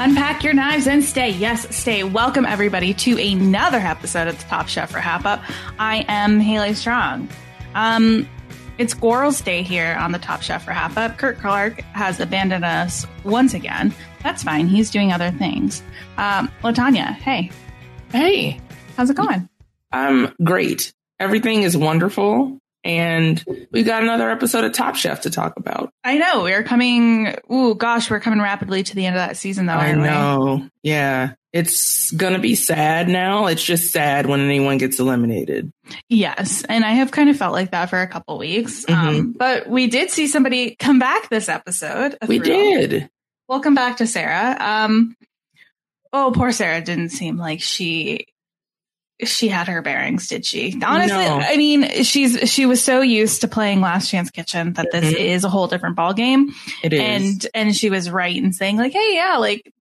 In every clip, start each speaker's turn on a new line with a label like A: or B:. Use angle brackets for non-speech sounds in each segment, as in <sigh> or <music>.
A: Unpack your knives and stay. Yes, stay. Welcome everybody to another episode of the Top Chef Wrap Up. I am Haley Strong. Um, it's Gorals Day here on the Top Chef Wrap Up. Kurt Clark has abandoned us once again. That's fine. He's doing other things. Um, Latanya, hey,
B: Hey,
A: how's it going?
B: I'm great. Everything is wonderful. And we got another episode of Top Chef to talk about.
A: I know we're coming. Ooh, gosh, we're coming rapidly to the end of that season, though.
B: I
A: aren't we?
B: know. Yeah. It's going to be sad now. It's just sad when anyone gets eliminated.
A: Yes, and I have kind of felt like that for a couple weeks.
B: Mm-hmm.
A: Um, but we did see somebody come back this episode.
B: We did.
A: Welcome back to Sarah. Um, oh, poor Sarah didn't seem like she she had her bearings, did she? Honestly,
B: No.
A: I mean, she's she was so used to playing Last Chance Kitchen that this
B: Mhm.
A: is a whole different ball game,
B: It is.
A: and and she was right in saying like, hey, yeah, like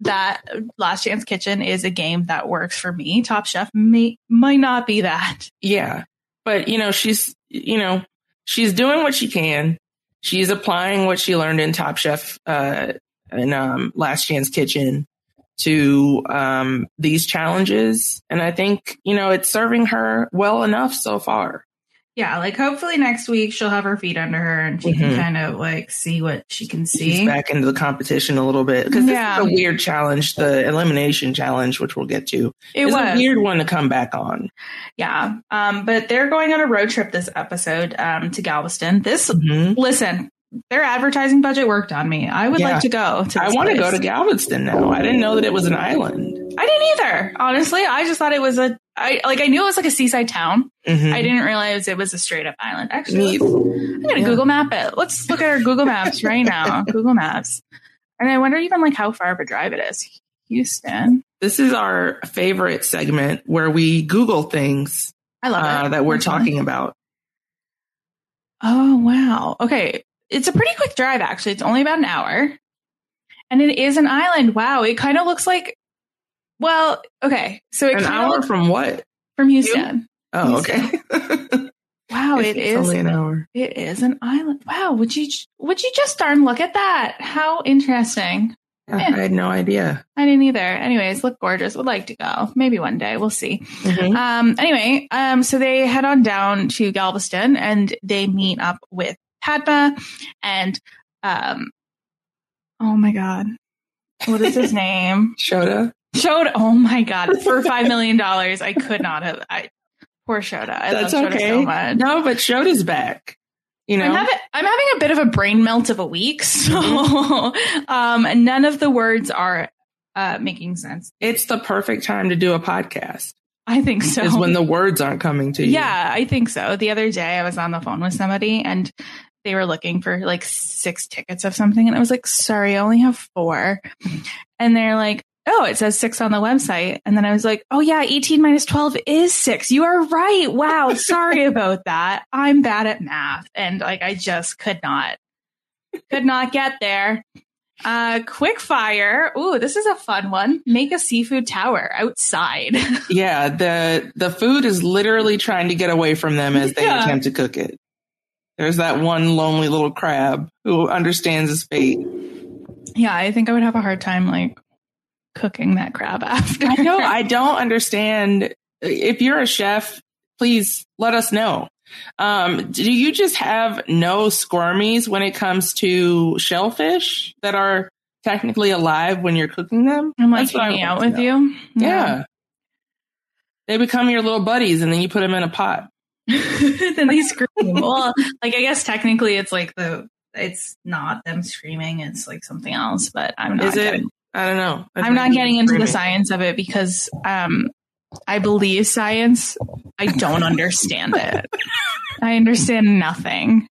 A: that Last Chance Kitchen is a game that works for me. Top Chef may might not be that.
B: yeah. But, you know, she's, you know, she's doing what she can. She's applying what she learned in Top Chef, uh, in, um, Last Chance Kitchen to, um, these challenges. And I think, you know, it's serving her well enough so far.
A: Yeah, like hopefully next week she'll have her feet under her and she
B: Mhm.
A: can kind of like see what she can see.
B: She's back into the competition a little bit because
A: Yeah.
B: this is a weird challenge, the elimination challenge, which we'll get to.
A: It was
B: a weird one to come back on.
A: Yeah. Um, but they're going on a road trip this episode um, to Galveston. This,
B: Mhm.
A: listen, their advertising budget worked on me. I would
B: Yeah.
A: like to go to
B: I want to go to Galveston now. I didn't know that it was an island.
A: I didn't either, honestly. I just thought it was a, I like, I knew it was like a seaside town.
B: Mhm.
A: I didn't realize it was a straight up island. Actually, I'm going to
B: Yeah.
A: Google map it. Let's look at our Google Maps right now. <laughs> Google Maps. And I wonder even like how far of a drive it is. Houston.
B: This is our favorite segment where we Google things
A: I love
B: uh, that we're
A: fun.
B: talking about.
A: Oh, wow. Okay. It's a pretty quick drive, actually. It's only about an hour. And it is an island. Wow. It kind of looks like, well, okay. So it
B: An
A: kind of
B: hour
A: looks
B: from what?
A: from Houston.
B: Oh, okay. <laughs>
A: Wow. It
B: It's
A: is.
B: only an hour.
A: It is an island. Wow. Would you, would you just darn look at that? How interesting.
B: Yeah. I had no idea.
A: I didn't either. Anyways, look gorgeous. Would like to go. Maybe one day. We'll see.
B: Mhm.
A: Um, anyway, um, so they head on down to Galveston and they meet up with Padma and, um, oh my God. What is his <laughs> name?
B: Shota?
A: Shota. Oh my God. For $5 million, I could not have. I, poor Shota. I
B: That's
A: love Shota
B: okay.
A: so much.
B: No, but Shota's back. You know?
A: I'm, having, I'm having a bit of a brain melt of a week. <laughs> So, um, none of the words are, uh, making sense.
B: it's the perfect time to do a podcast.
A: I think so.
B: Is when the words aren't coming to you.
A: Yeah, I think so. The other day I was on the phone with somebody and they were looking for like six tickets of something. And I was like, sorry, I only have four. And they're like, oh, it says six on the website. And then I was like, oh, yeah, 18 minus 12 is six. You are right. Wow. Sorry <laughs> about that. I'm bad at math. And like, I just could not, could not get there. Uh, quick fire. Ooh, this is a fun one. Make a seafood tower outside. <laughs>
B: Yeah, the the food is literally trying to get away from them as they
A: Yeah.
B: attempt to cook it. There's that one lonely little crab who understands his fate.
A: Yeah, I think I would have a hard time like cooking that crab <laughs> after.
B: I know. I don't understand. If you're a chef, please let us know. Um, do you just have no squirmies when it comes to shellfish that are technically alive when you're cooking them?
A: I'm like hanging out with
B: know.
A: you.
B: Yeah. They become your little buddies and then you put them in a pot. <laughs>
A: then they scream. well, like I guess technically it's like the it's not them screaming, it's like something else, but I'm not
B: Is it?
A: good.
B: I don't know. I
A: I'm not getting into the science of it because um, I believe science. I don't understand it. <laughs> I understand nothing.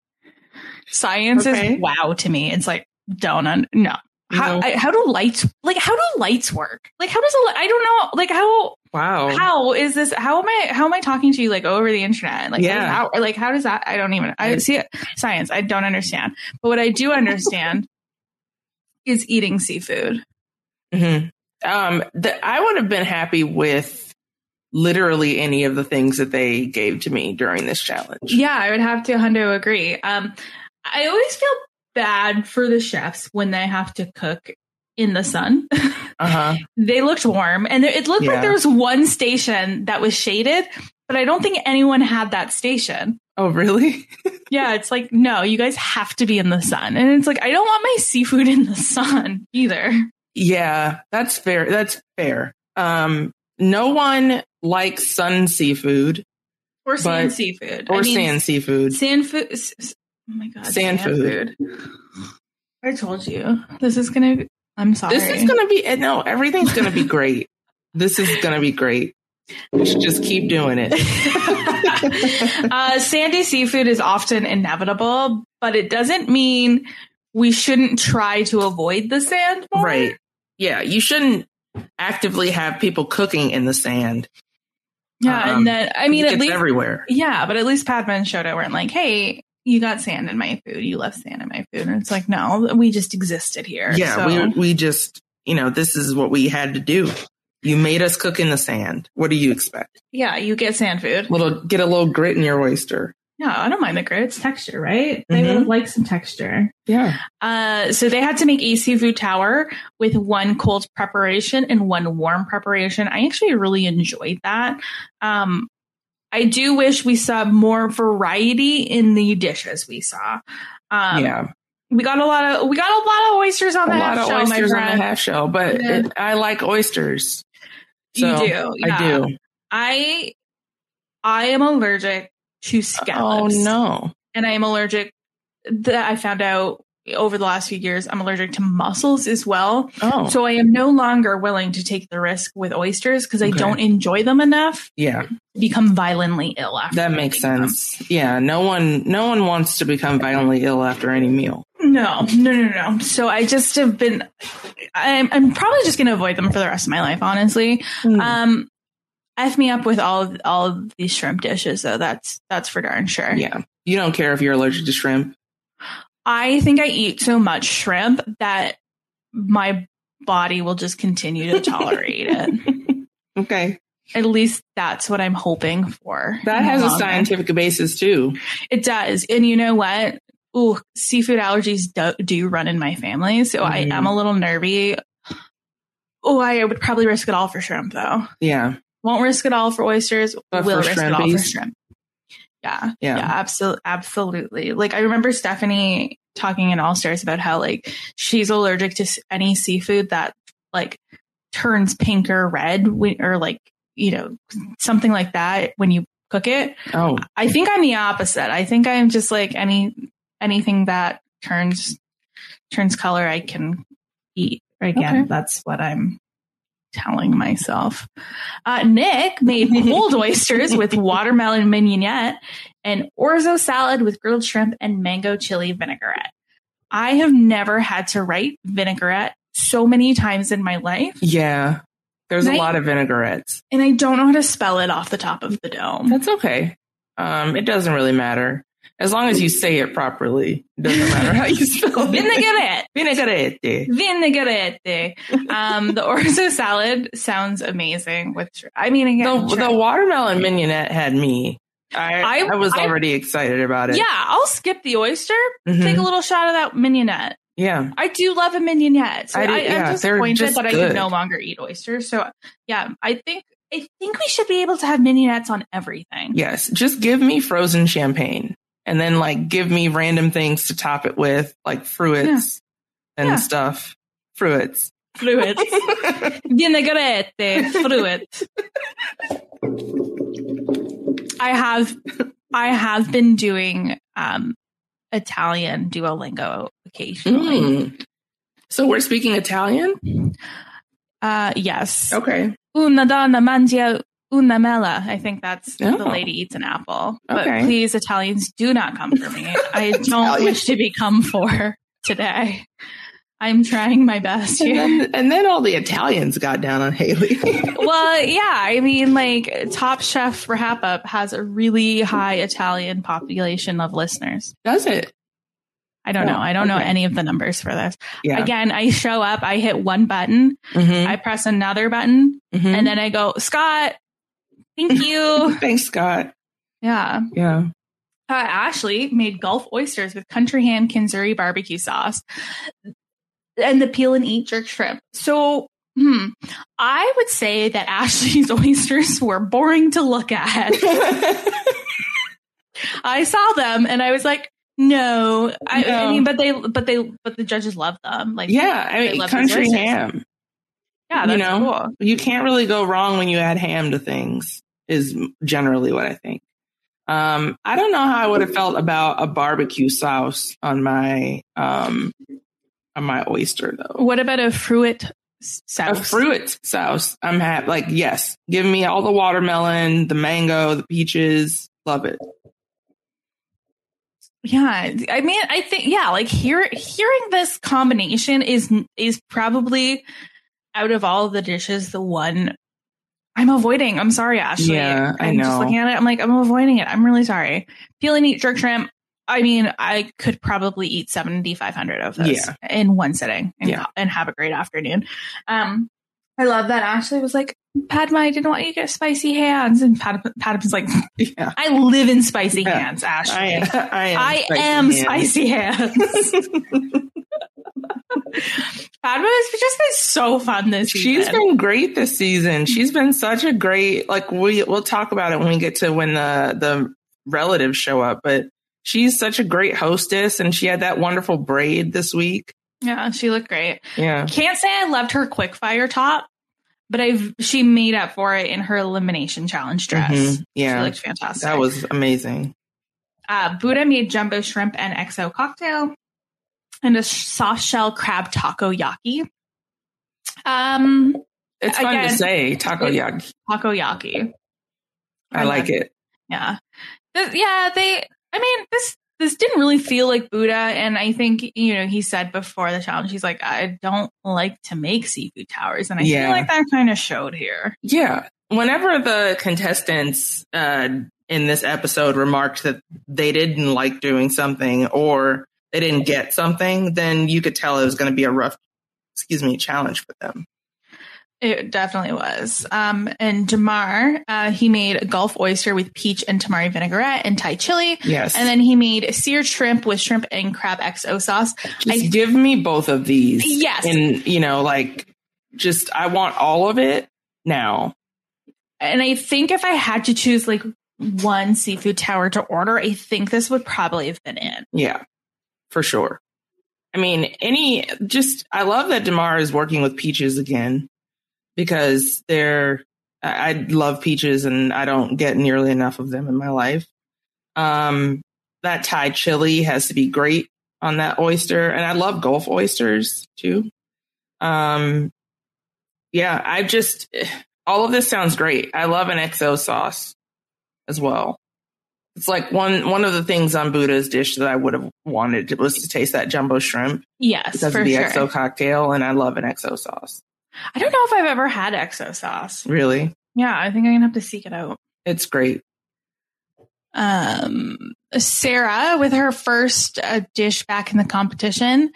A: Science
B: Okay.
A: is wow to me. It's like don't un- no. How I, how do lights like how do lights work? Like how does a I don't know like how
B: Wow.
A: how is this how am I how am I talking to you like over the internet like
B: Yeah.
A: how, like how does that I don't even I see it science I don't understand but what I do <laughs> understand is eating seafood.
B: hmm Um, the, I would have been happy with literally any of the things that they gave to me during this challenge.
A: Yeah, I would have to hundo agree. Um, I always feel bad for the chefs when they have to cook in the sun. <laughs>
B: Uh huh.
A: they looked warm, and there, it looked
B: Yeah.
A: like there was one station that was shaded, but I don't think anyone had that station.
B: Oh, really? <laughs>
A: Yeah, it's like no, you guys have to be in the sun, and it's like I don't want my seafood in the sun either.
B: Yeah, that's fair. That's fair. Um, no one likes sun seafood
A: Or sand seafood,
B: or
A: I mean,
B: sand seafood.
A: Sand food. Oh my god,
B: Sand food.
A: I told you this is gonna. I'm sorry.
B: This is gonna be no. Everything's gonna be great. this is gonna be great. We should just keep doing it. <laughs>
A: uh, sandy seafood is often inevitable, but it doesn't mean we shouldn't try to avoid the sand. more.
B: Right. Yeah, you shouldn't actively have people cooking in the sand.
A: Yeah,
B: Um,
A: and then I mean, at least
B: everywhere.
A: yeah, but at least Padma and Shota weren't like, "Hey, you got sand in my food. You left sand in my food." And it's like, no, we just existed here.
B: Yeah,
A: so-
B: we we just you know this is what we had to do. You made us cook in the sand. What do you expect?
A: yeah, you get sand food.
B: Little get a little grit in your oyster.
A: Yeah, I don't mind the grit. It's texture, right? They
B: Mhm.
A: would have liked some texture.
B: Yeah.
A: Uh, so they had to make a seafood tower with one cold preparation and one warm preparation. I actually really enjoyed that. Um, I do wish we saw more variety in the dishes we saw. Um,
B: yeah.
A: we got a lot of we got a lot of oysters on
B: A
A: the
B: lot
A: half
B: of
A: shell,
B: oysters on the half shell, but
A: Yeah.
B: it, I like oysters. So You
A: do, yeah.
B: I do.
A: I I am allergic to scallops.
B: Oh no.
A: and I am allergic. That I found out over the last few years, I'm allergic to mussels as well.
B: Oh.
A: So I am no longer willing to take the risk with oysters because I
B: Okay.
A: don't enjoy them enough
B: yeah,
A: to become violently ill after.
B: that makes
A: eating them.
B: sense. Yeah, no one no one wants to become violently ill after any meal.
A: No, no, no, no. So I just have been. I'm, I'm probably just going to avoid them for the rest of my life. Honestly, um, f me up with all of, all of these shrimp dishes, though. That's that's for darn sure.
B: yeah. You don't care if you're allergic to shrimp.
A: I think I eat so much shrimp that my body will just continue to tolerate it. <laughs>
B: Okay.
A: At least that's what I'm hoping for.
B: That has a scientific basis too.
A: It does. And you know what? Ooh, seafood allergies do, do run in my family. So I
B: Mhm.
A: am a little nervy. Oh, I would probably risk it all for shrimp though.
B: Yeah.
A: Won't risk it all for oysters.
B: But
A: will risk it all for shrimp. Yeah.
B: Yeah.
A: Yeah, absolutely. Absolutely. Like I remember Stephanie talking in All Stars about how like she's allergic to any seafood that like turns pink or red when, or like, you know, something like that when you cook it.
B: Oh.
A: I think I'm the opposite. I think I'm just like any anything that turns turns color I can eat. Again,
B: Okay.
A: that's what I'm telling myself. Uh, Nick made cold <laughs> oysters with watermelon mignonette and orzo salad with grilled shrimp and mango chili vinaigrette. I have never had to write vinaigrette so many times in my life,
B: Yeah. There's a
A: Right?
B: lot of vinaigrettes.
A: and I don't know how to spell it off the top of the dome.
B: That's okay. Um, it doesn't really matter. As long as you say it properly. It doesn't matter how you spell it.
A: Vinaigrette.
B: Vinaigrette.
A: Vinaigrette. Um, the orzo salad sounds amazing. With, I mean, again,
B: The, the watermelon mignonette had me. I, I,
A: I-
B: was
A: I-
B: already excited about it.
A: yeah, I'll skip the oyster.
B: Mhm.
A: Take a little shot of that mignonette.
B: Yeah.
A: I do love a mignonette. So
B: I
A: I I,
B: yeah,
A: am
B: they're
A: disappointed that I can no longer eat oysters. So yeah, I think I think we should be able to have mignonettes on everything.
B: Yes. Just give me frozen champagne and then like give me random things to top it with, like fruits and
A: Yeah.
B: stuff. Fruits.
A: Fluids. <laughs> Vinaigrette. Fluid. I have I have been doing um Italian Duolingo occasionally.
B: Mm. So we're speaking Italian?
A: Uh, yes.
B: Okay.
A: Una donna mangia una mela. I think that's
B: Oh.
A: the lady eats an apple. But
B: Okay.
A: please, Italians, do not come for me. I <laughs> don't wish to be come for today. I'm trying my best
B: And then, and then all the Italians got down on Haley. <laughs>
A: well, yeah, I mean, like Top Chef Wrap Up has a really high Italian population of listeners.
B: Does it?
A: I don't
B: Oh,
A: know. I don't know any of the numbers for this.
B: Yeah.
A: Again, I show up, I hit one button,
B: Mhm,
A: I press another button,
B: mhm.
A: and then I go, Scott, thank you. <laughs>
B: Thanks, Scott.
A: yeah.
B: Yeah.
A: Uh, Ashley made Gulf oysters with country ham Kinzuri barbecue sauce and the peel and eat jerk shrimp. So, hmm, I would say that <laughs> Ashley's oysters were boring to look at. <laughs> I saw them and I was like, no, I, I mean, but they, but they, but the judges love them. Like,
B: yeah. I mean, country ham.
A: Yeah,
B: you know?
A: cool.
B: You can't really go wrong when you add ham to things, is generally what I think. Um, I don't know how I would have felt about a barbecue sauce on my um on my oyster though.
A: What about a fruit sauce?
B: A fruit sauce. I'm happy. Like, yes, give me all the watermelon, the mango, the peaches. Love it.
A: Yeah, I mean, I think yeah, like hear, hearing this combination is is probably out of all the dishes the one I'm avoiding. I'm sorry, Ashley.
B: Yeah, I
A: I'm just looking at it. I'm like, I'm avoiding it. I'm really sorry. Peel and eat jerk shrimp. I mean, I could probably eat 7,500 of those
B: Yeah.
A: in one sitting and,
B: Yeah.
A: and have a great afternoon. Um, I love that Ashley was like, Padma, I didn't want you to get spicy hands. And Padma, Padma's like,
B: Yeah.
A: I live in spicy
B: Yeah.
A: hands, Ashley.
B: I am. I am.
A: I
B: spicy
A: am
B: ham.
A: spicy hands. <laughs> <laughs> Padma has just been so fun this season.
B: She's been great this season. She's been such a great like we we'll talk about it when we get to when the the relatives show up, but she's such a great hostess and she had that wonderful braid this week.
A: yeah, she looked great.
B: Yeah.
A: Can't say I loved her quick fire top, but I've she made up for it in her elimination challenge dress.
B: Mhm.
A: She
B: Yeah.
A: looked fantastic.
B: That was amazing.
A: uh, Buddha made jumbo shrimp and XO cocktail and a soft shell crab takoyaki. Um,
B: It's fun to
A: Again,
B: say takoyaki.
A: takoyaki.
B: I like it.
A: Yeah. Yeah, they I mean this this didn't really feel like Buddha and I think you know he said before the challenge he's like I don't like to make seafood towers and I
B: Yeah.
A: feel like that kind of showed here.
B: Yeah. Whenever the contestants uh, in this episode remarked that they didn't like doing something or they didn't get something, then you could tell it was going to be a rough, excuse me, challenge for them.
A: It definitely was. Um, and Damarr, uh, he made a Gulf oyster with peach and tamari vinaigrette and Thai chili.
B: Yes.
A: And then he made seared shrimp with shrimp and crab XO sauce.
B: just
A: I-
B: give me both of these.
A: Yes.
B: And, you know, like, just, I want all of it now.
A: And I think if I had to choose like one seafood tower to order, I think this would probably have been it.
B: Yeah, for sure. I mean, any, just, I love that Damarr is working with peaches again because they're, I, I love peaches and I don't get nearly enough of them in my life. Um, that Thai chili has to be great on that oyster. And I love Gulf oysters too. Um, yeah, I just, all of this sounds great. I love an XO sauce as well. It's like one one of the things on Buddha's dish that I would have wanted was to taste that jumbo shrimp
A: Yes,
B: because of the
A: sure.
B: XO cocktail, and I love an XO sauce.
A: I don't know if I've ever had XO sauce.
B: Really,
A: Yeah, I think I'm gonna have to seek it out.
B: it's great.
A: um, Sarah with her first uh, dish back in the competition.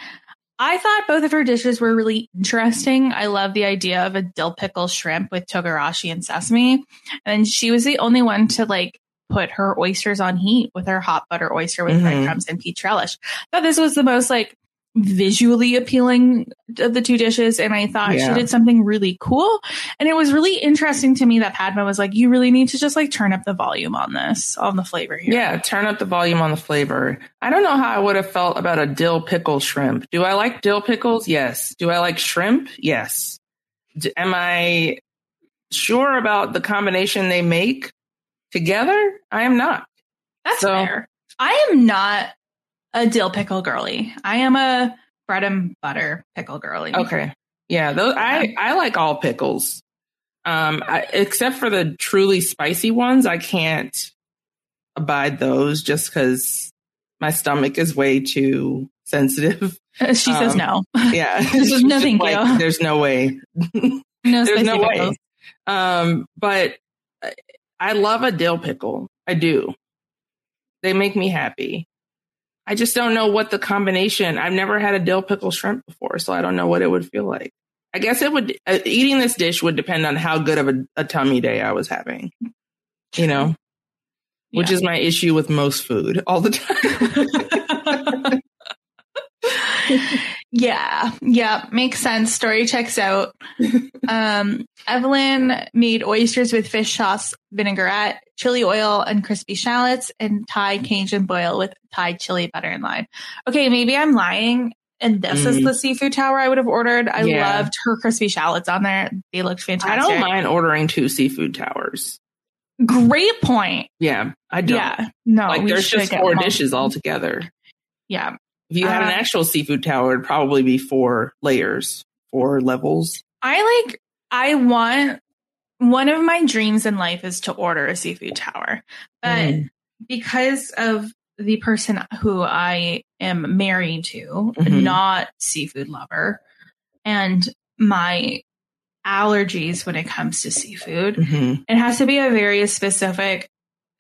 A: I thought both of her dishes were really interesting. I love the idea of a dill pickle shrimp with togarashi and sesame. And she was the only one to like put her oysters on heat with her hot butter oyster with
B: Mhm.
A: breadcrumbs and peach relish. I thought this was the most like visually appealing of the two dishes. And I thought
B: Yeah.
A: she did something really cool. And it was really interesting to me that Padma was like, you really need to just like turn up the volume on this, on the flavor here.
B: Yeah, turn up the volume on the flavor. I don't know how I would have felt about a dill pickle shrimp. Do I like dill pickles? Yes. Do I like shrimp? Yes. D- am I sure about the combination they make together? I am not.
A: That's
B: So-
A: fair. I am not a dill pickle girly. I am a bread and butter pickle girly.
B: Okay. Yeah, those I I like all pickles. Um, I, except for the truly spicy ones, I can't abide those just because my stomach is way too sensitive.
A: she says
B: Um,
A: no.
B: Yeah, <laughs> <laughs>
A: no, thank
B: Like,
A: you.
B: There's no way. <laughs>
A: No
B: There's
A: spicy
B: no way.
A: pickles.
B: Um, but I love a dill pickle. I do. They make me happy. I just don't know what the combination. I've never had a dill pickle shrimp before, so I don't know what it would feel like. I guess it would. Uh, eating this dish would depend on how good of a, a tummy day I was having. You know, which is my issue with most food all the time. <laughs> <laughs>
A: yeah, yeah, makes sense. Story checks out. <laughs> um, Evelyn made oysters with fish sauce, vinaigrette, chili oil, and crispy shallots, and Thai Cajun boil with Thai chili butter and lime. Okay, maybe I'm lying. And this is
B: Mm.
A: the seafood tower I would have ordered. I
B: Yeah.
A: loved her crispy shallots on there. They looked fantastic.
B: I don't mind ordering two seafood towers.
A: Great point.
B: Yeah, I don't.
A: Yeah. No,
B: like there's just four dishes altogether.
A: Yeah.
B: If you had an
A: Uh,
B: actual seafood tower, it'd probably be four layers, four levels.
A: I like, I want, one of my dreams in life is to order a seafood tower. But
B: Mm.
A: because of the person who I am married to,
B: Mhm.
A: not seafood lover, and my allergies when it comes to seafood,
B: Mhm.
A: it has to be a very specific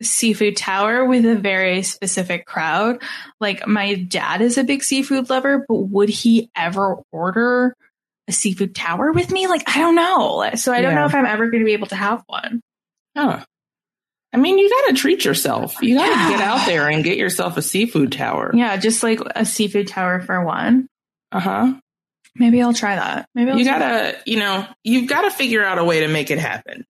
A: seafood tower with a very specific crowd. Like my dad is a big seafood lover, but would he ever order a seafood tower with me? Like I don't know. So I don't
B: Yeah.
A: know if I'm ever going to be able to have one.
B: Huh. I mean, you got to treat yourself. You got to
A: Yeah.
B: get out there and get yourself a seafood tower.
A: Yeah, just like a seafood tower for one.
B: Uh huh.
A: Maybe I'll try that. Maybe I'll
B: You gotta, you know, you've got to figure out a way to make it happen.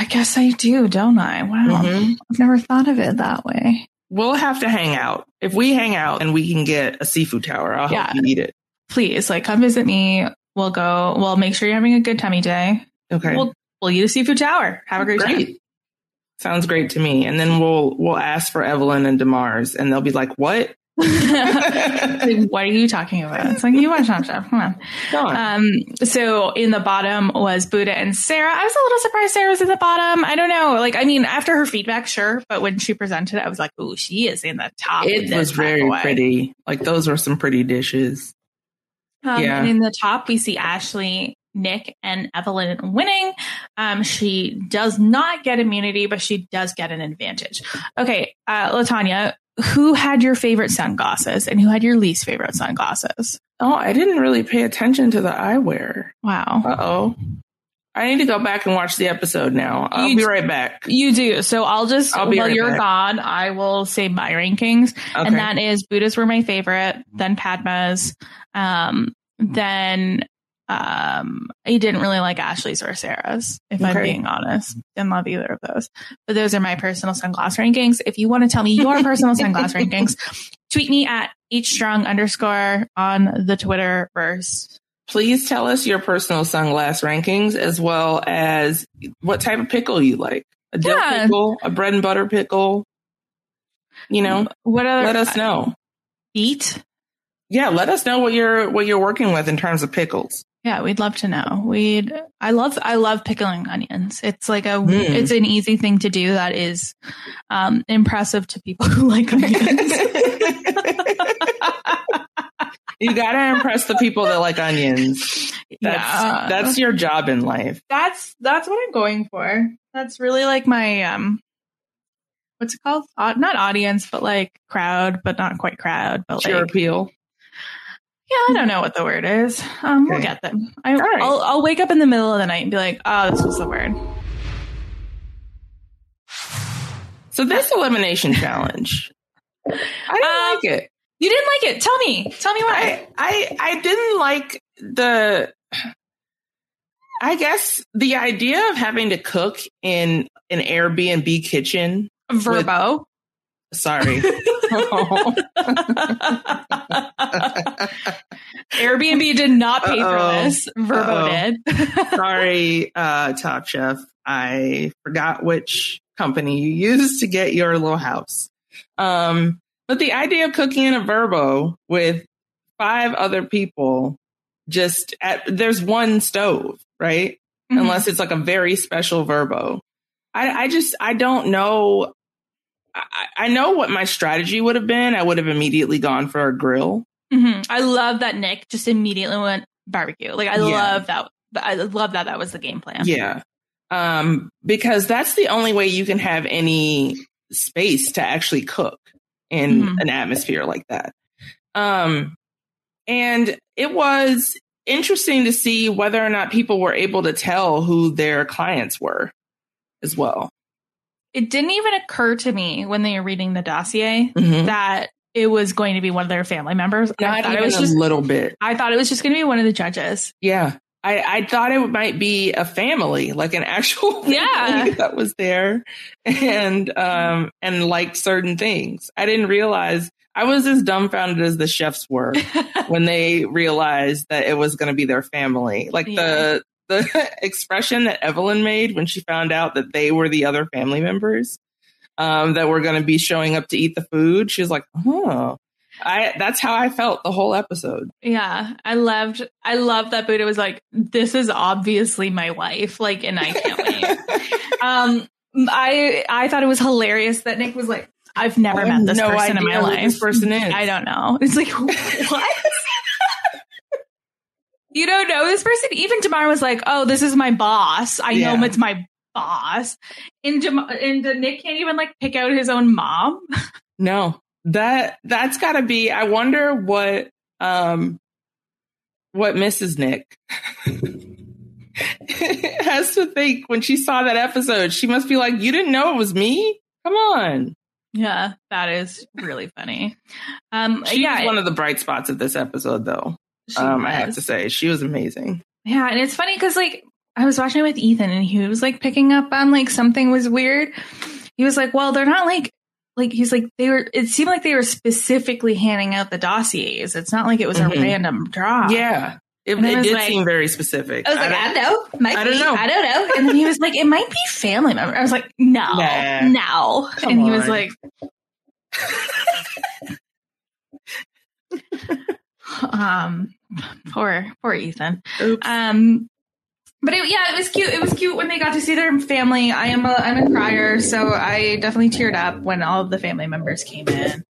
A: I guess I do, don't I? Wow.
B: Mhm.
A: I've never thought of it that way.
B: We'll have to hang out. If we hang out and we can get a seafood tower, I'll
A: Yeah.
B: help you eat it.
A: Please, like, come visit me. We'll go. We'll make sure you're having a good tummy day.
B: Okay.
A: We'll we'll eat a seafood tower. Have a great,
B: great. Sounds great to me. And then we'll we'll ask for Evelyn and Damarr's, and they'll be like, "What? <laughs>
A: what are you talking about? It's like you watch Top Chef. Come on.
B: On."
A: Um, so in the bottom was Buddha and Sarah. I was a little surprised Sarah was in the bottom. I don't know. Like, I mean, after her feedback, sure, but when she presented, it, I was like, "Ooh, she is in the top."
B: it was very
A: boy.
B: pretty. Like those were some pretty dishes.
A: Um,
B: Yeah.
A: And in the top, we see Ashley, Nick, and Evelyn winning. Um, she does not get immunity, but she does get an advantage. Okay, uh, Latanya, who had your favorite sunglasses and who had your least favorite sunglasses?
B: Oh, I didn't really pay attention to the eyewear.
A: Wow.
B: Uh oh. I need to go back and watch the episode now. I'll
A: You
B: be right back.
A: You do. So I'll just,
B: I'll be
A: while
B: right
A: you're
B: back.
A: gone, I will say my rankings.
B: Okay.
A: And that is Buddhas were my favorite, then Padma's, um, then um, I didn't really like Ashley's or Sarah's, if I'm being honest. Didn't love either of those. But those are my personal sunglass rankings. If you want to tell me your <laughs> personal sunglass rankings, tweet me at each strong underscore on the Twitter verse.
B: Please tell us your personal sunglass rankings as well as what type of pickle you like. A dill
A: Yeah.
B: pickle, a bread and butter pickle. You know,
A: What other
B: let us know.
A: beat?
B: Yeah, let us know what you're what you're working with in terms of pickles.
A: Yeah, we'd love to know. We'd I love I love pickling onions. It's like a
B: Mm.
A: it's an easy thing to do that is um impressive to people <laughs> who like onions. <laughs>
B: you gotta impress the people that like onions. That's
A: yeah.
B: that's your job in life.
A: that's that's what I'm going for. That's really like my um what's it called? Uh, not audience, but like crowd, but not quite crowd, but
B: It's your
A: like
B: appeal.
A: Yeah, I don't know what the word is. Um, we'll get them. I,
B: right.
A: I'll I'll wake up in the middle of the night and be like, oh, this was the word.
B: So this elimination challenge, I didn't
A: Um,
B: like it.
A: You didn't like it. Tell me. Tell me why.
B: I, I I didn't like the. I guess the idea of having to cook in an Airbnb kitchen.
A: Vrbo.
B: Sorry. <laughs>
A: Airbnb did not pay
B: Uh-oh.
A: for this. Vrbo
B: Uh-oh.
A: did.
B: Sorry, uh, Top Chef. I forgot which company you used to get your little house. Um, but the idea of cooking in a Vrbo with five other people just at there's one stove, right?
A: Mhm.
B: Unless it's like a very special Vrbo. I, I just I don't know. I, I know what my strategy would have been. I would have immediately gone for a grill.
A: Mhm. I love that Nick just immediately went barbecue. Like I
B: Yeah.
A: love that. I love that that was the game plan.
B: Yeah. Um, because that's the only way you can have any space to actually cook in
A: Mhm.
B: an atmosphere like that. Um, and it was interesting to see whether or not people were able to tell who their clients were as well.
A: It didn't even occur to me when they were reading the dossier
B: Mhm.
A: that it was going to be one of their family members. I
B: Not
A: thought it was
B: a
A: just
B: little bit.
A: I thought it was just going to be one of the judges.
B: Yeah. I, I thought it might be a family, like an actual <laughs>
A: Yeah.
B: that was there and um and liked certain things. I didn't realize I was as dumbfounded as the chefs were <laughs> when they realized that it was gonna be their family. Like the the <laughs> expression that Evelyn made when she found out that they were the other family members um that were gonna be showing up to eat the food. She was like, Oh. I that's how I felt the whole episode.
A: Yeah, I loved I loved that Buddha was like, "This is obviously my wife," like, and I can't wait. <laughs> um, I I thought it was hilarious that Nick was like, "I've never met this
B: no
A: person in my life.
B: this person <laughs> is."
A: I don't know." It's like, what? You don't know this person? Even Tamara was like, "Oh, this is my boss. I know
B: Yeah.
A: it's my boss." And Jam- and Nick can't even like pick out his own mom. <laughs>
B: No, that that's got to be. I wonder what um what Mrs. Nick <laughs> has to think when she saw that episode. She must be like, "You didn't know it was me? Come on."
A: Yeah, that is really funny. Um,
B: She
A: yeah,
B: was one of the bright spots of this episode, though. Um, I have to say, she was amazing.
A: Yeah, and it's funny because like I was watching it with Ethan and he was like picking up on like something was weird. He was like, "Well, they're not like like he's like they were. It seemed like they were specifically handing out the dossiers. It's not like it was
B: Mhm.
A: a random draw."
B: Yeah, it, it did
A: like-
B: seem very specific.
A: I was like, I,
B: don't-
A: I, know, might
B: I don't
A: be,
B: know.
A: I don't know. And then he was like, it might be family member. I was like, no, <laughs>
B: Nah.
A: no. And he was like, <laughs> um, poor, poor Ethan.
B: Oops.
A: Um, but it, yeah, it was cute. It was cute when they got to see their family. I am a I'm a crier, so I definitely teared up when all of the family members came in.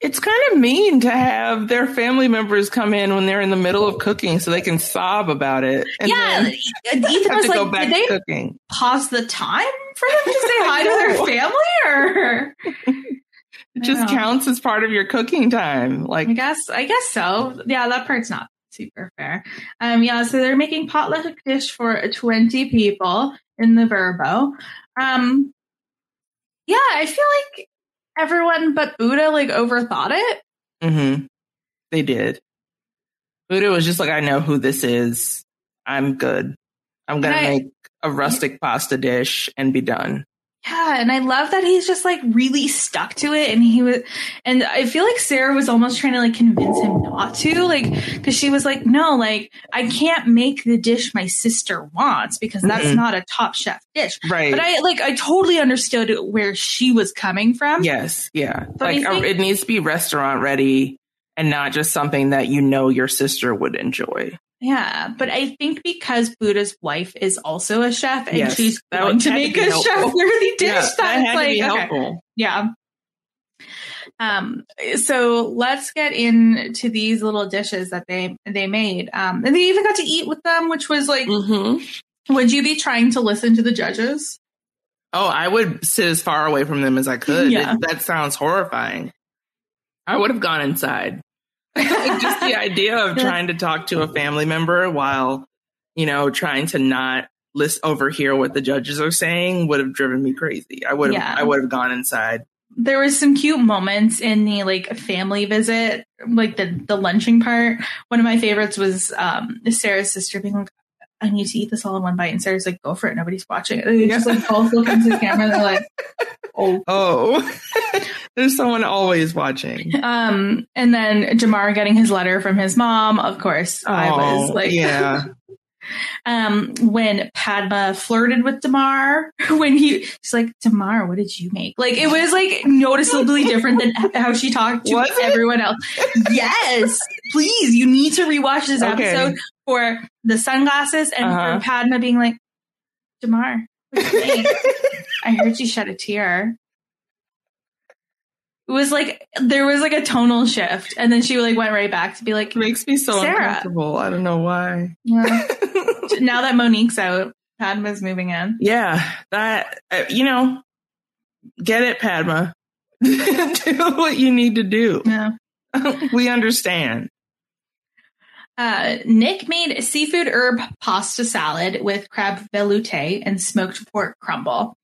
B: It's kind of mean to have their family members come in when they're in the middle of cooking so they can sob about it. And
A: yeah,
B: then <laughs>
A: Ethan
B: have
A: was
B: to go
A: like,
B: back
A: did they
B: to cooking.
A: pause the time for them to <laughs> say hi to their family, or <laughs>
B: It just counts as part of your cooking time. Like,
A: I guess I guess so. Yeah, that part's not super fair. Um, yeah, so they're making potluck dish for twenty people in the Vrbo. Um, yeah, I feel like everyone but Buddha like overthought it.
B: hmm they did. Buddha was just like, I know who this is. I'm good. I'm going to
A: I-
B: make a rustic pasta dish and be done.
A: Yeah, and I love that he's just like really stuck to it, and he was, and I feel like Sarah was almost trying to like convince him not to, like, because she was like, no, like I can't make the dish my sister wants because that's
B: Mhm.
A: not a Top Chef dish.
B: Right.
A: But I like I totally understood where she was coming from.
B: yes. Yeah.
A: But
B: like, uh,
A: think-
B: it needs to be restaurant ready and not just something that you know your sister would enjoy.
A: Yeah, but I think because Buddha's wife is also a chef and
B: Yes,
A: she's going to
B: to
A: make
B: be
A: a
B: helpful.
A: chef <laughs> worthy dish,
B: Yeah,
A: that's like
B: to
A: okay. Yeah. Um, so let's get into these little dishes that they they made. Um, and they even got to eat with them, which was like,
B: Mm-hmm.
A: would you be trying to listen to the judges?
B: Oh, I would sit as far away from them as I could.
A: Yeah.
B: It- that sounds horrifying. I would have gone inside. Just the idea of <laughs> trying to talk to a family member while, you know, trying to not list overhear what the judges are saying would have driven me crazy. I would have
A: Yeah.
B: I would have gone inside.
A: There was some cute moments in the like family visit, like the the lunching part. One of my favorites was um Sarah's sister being like, "I need to eat this all in one bite," and Sarah's like, "Go for it, nobody's watching." And they just like both look into the camera and they're like, <laughs> "Oh."
B: Oh. <laughs> There's someone always watching.
A: Um, and then Damarr getting his letter from his mom. Of course, I was
B: Oh,
A: like,
B: yeah. <laughs>
A: Um, when Padma flirted with Damarr, <laughs> when he, she's like, Damarr, what did you make? Like, it was like noticeably different than <laughs> how she talked to
B: Was it?
A: everyone else. yes, please, you need to rewatch this
B: Okay.
A: episode for the sunglasses and
B: Uh-huh.
A: for Padma being like, Damarr, what did you make? I heard you shed a tear. It was like there was like a tonal shift, and then she like went right back to be like,
B: It makes me so
A: Sarah.
B: uncomfortable. I don't know why.
A: well, <laughs> now that Monique's out, Padma's moving in.
B: yeah, that uh, you know, get it, Padma. <laughs> do what you need to do.
A: Yeah. <laughs>
B: we understand.
A: Uh, Nick made seafood herb pasta salad with crab velouté and smoked pork crumble.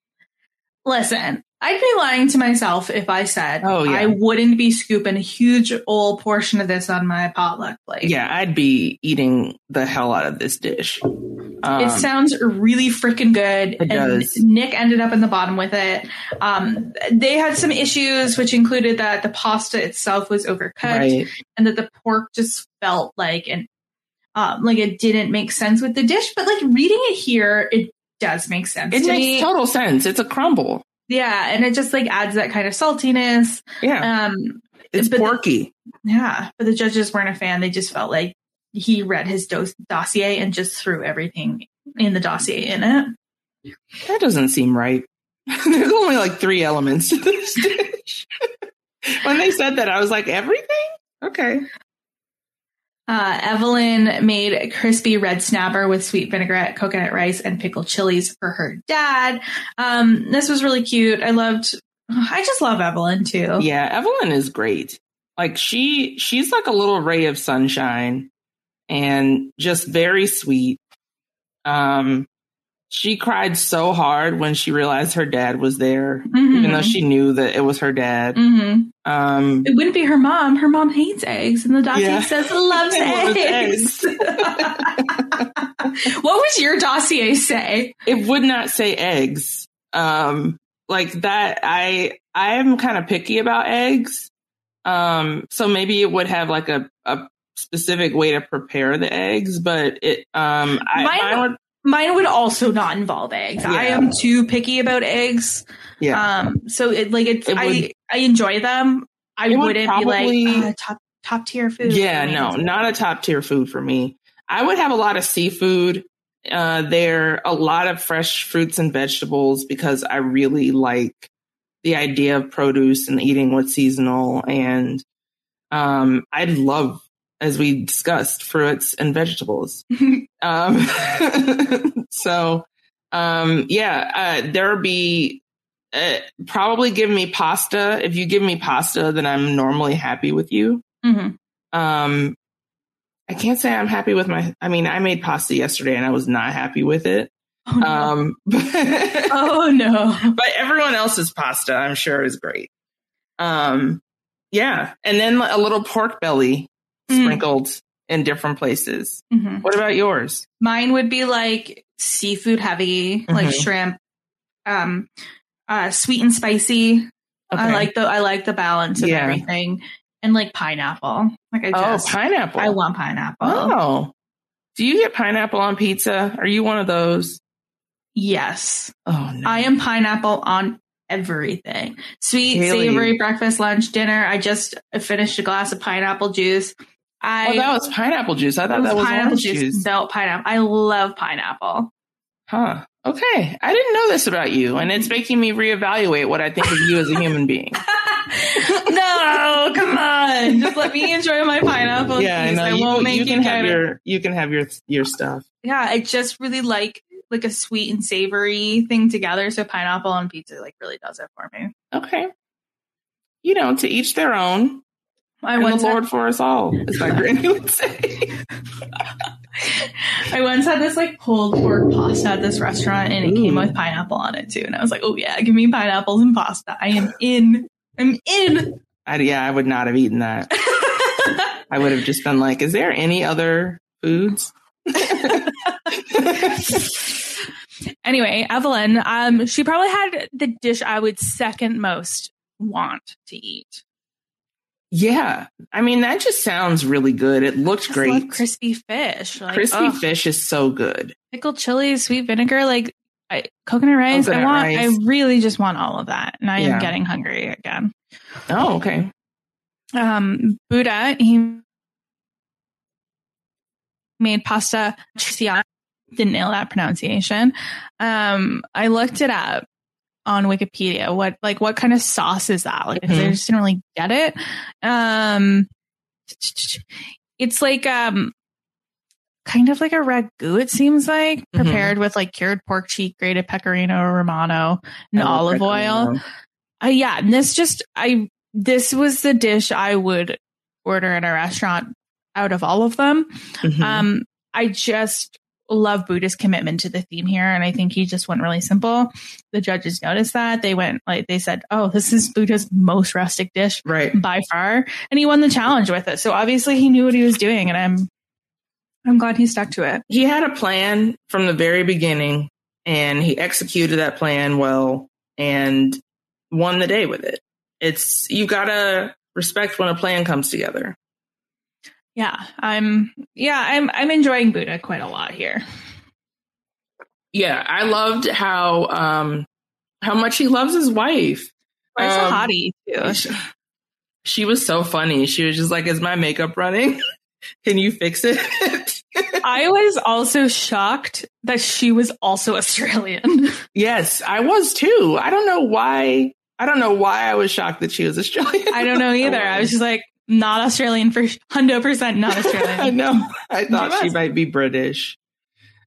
A: Listen, I'd be lying to myself if I said
B: Oh, yeah.
A: I wouldn't be scooping a huge old portion of this on my potluck plate.
B: Yeah, I'd be eating the hell out of this dish. Um,
A: it sounds really freaking good.
B: It
A: and
B: does.
A: Nick ended up in the bottom with it. Um, they had some issues, which included that the pasta itself was overcooked
B: right.
A: and that the pork just felt like an um, like it didn't make sense with the dish. But like reading it here, it does make sense
B: It makes
A: me.
B: total sense. It's a crumble.
A: Yeah, and it just like adds that kind of saltiness.
B: Yeah,
A: Um,
B: it's
A: but the-
B: porky.
A: yeah, but the judges weren't a fan. They just felt like he read his dos- dossier and just threw everything in the dossier in it.
B: that doesn't seem right. <laughs> There's only like three elements to this dish. <laughs> when they said that, I was like, everything? Okay.
A: Uh, Evelyn made crispy red snapper with sweet vinaigrette, coconut rice, and pickled chilies for her dad. Um, this was really cute. I loved. I just love Evelyn too.
B: Yeah, Evelyn is great. Like she she's like a little ray of sunshine and just very sweet. Um she cried so hard when she realized her dad was there,
A: Mhm.
B: even though she knew that it was her dad.
A: hmm
B: Um
A: It wouldn't be her mom. Her mom hates eggs, and the dossier
B: Yeah.
A: says loves <laughs>
B: Loves
A: eggs. <laughs> what was your dossier say?
B: it would not say eggs. Um like that I I am kind of picky about eggs. Um so maybe it would have like a a specific way to prepare the eggs, but it um I
A: Mine-
B: mine would
A: Mine would also not involve eggs. I am too picky about eggs.
B: yeah.
A: Um, so it like it's
B: It
A: I
B: would-
A: I enjoy them. I
B: It would
A: wouldn't
B: probably-
A: be like uh, top top tier food.
B: Yeah, no, not a top tier food for me. I would have a lot of seafood uh, there, a lot of fresh fruits and vegetables because I really like the idea of produce and eating what's seasonal. And um, I love, as we discussed, fruits and vegetables. <laughs> um, <laughs> so, um, yeah, uh, there'll be uh, probably give me pasta. If you give me pasta, then I'm normally happy with you.
A: hmm
B: Um, I can't say I'm happy with my. I mean, I made pasta yesterday and I was not happy with it.
A: Oh, no.
B: Um, <laughs> but,
A: oh no.
B: but everyone else's pasta, I'm sure, is great. Um, yeah, and then a little pork belly
A: Mm.
B: sprinkled in different places.
A: Mhm.
B: What about yours?
A: Mine would be like seafood heavy, like
B: Mhm.
A: shrimp, um, uh, sweet and spicy. I like the I like the balance of
B: Yeah.
A: everything, and like pineapple. Like I
B: Oh, pineapple.
A: I want pineapple.
B: Oh, do you get pineapple on pizza? Are you one of those?
A: Yes,
B: Oh no.
A: I am pineapple on everything. Sweet,
B: Haley.
A: savory, breakfast, lunch, dinner. I just finished a glass of pineapple juice. I
B: oh, that was pineapple juice. I thought that was
A: pineapple
B: orange
A: juice.
B: juice.
A: No pineapple. I love pineapple.
B: Huh. Okay. I didn't know this about you, and it's making me reevaluate what I think of you as a human being. <laughs>
A: no, come on. Just let me enjoy my pineapple.
B: yeah, I know.
A: I won't make
B: you
A: you
B: can have
A: of-
B: your you can have your your stuff.
A: Yeah, I just really like like a sweet and savory thing together. So pineapple on pizza like really does it for me.
B: Okay. You know, to each their own.
A: I
B: And the
A: had,
B: Lord for us all, as my <laughs> granny would say.
A: I once had this like pulled pork pasta at this restaurant and it came with pineapple on it too. And I was like, oh yeah, give me pineapples and pasta. I am in. I'm in.
B: I, yeah, I would not have eaten that. I would have just been like, "Is there any other foods?" <laughs>
A: anyway, Evelyn, um, she probably had the dish I would second most want to eat.
B: Yeah. I mean, that just sounds really good. It
A: looks
B: great.
A: love crispy fish. Like,
B: Crispy fish is so good.
A: pickled chili, sweet vinegar, like I, coconut rice. I want.
B: rice.
A: I really just want all of that, and I
B: Yeah.
A: am getting hungry again.
B: Oh, okay.
A: Um, Buddha, he made pasta. Didn't nail that pronunciation. Um, I looked it up on Wikipedia. What like what kind of sauce is that? Like I
B: Mhm.
A: just didn't really get it. Um, it's like um, kind of like a ragu. It seems like
B: Mhm.
A: prepared with like cured pork cheek, grated pecorino romano, and
B: I
A: olive oil. Uh, yeah, and this just I this was the dish I would order in a restaurant out of all of them.
B: Mhm.
A: Um, I just love Buddha's commitment to the theme here, and I think he just went really simple. The judges noticed that they went like they said, "Oh, this is Buddha's most rustic dish
B: right.
A: by far," and he won the challenge with it. So obviously he knew what he was doing, and I'm I'm glad he stuck to it.
B: He had a plan from the very beginning and he executed that plan well and won the day with it. It's, you gotta respect when a plan comes together.
A: Yeah, I'm yeah I'm I'm enjoying Buddha quite a lot here.
B: Yeah. I loved how, um, how much he loves his wife.
A: Where's
B: Um,
A: the hottie too? <laughs>
B: She, she was so funny. She was just like, is my makeup running? <laughs> Can you fix it? <laughs>
A: I was also shocked that she was also Australian.
B: yes, I was too. I don't know why. I don't know why I was shocked that she was Australian.
A: I don't know either. I was just like, not Australian for hundred percent not Australian. <laughs>
B: I know. I thought
A: She
B: she might be British.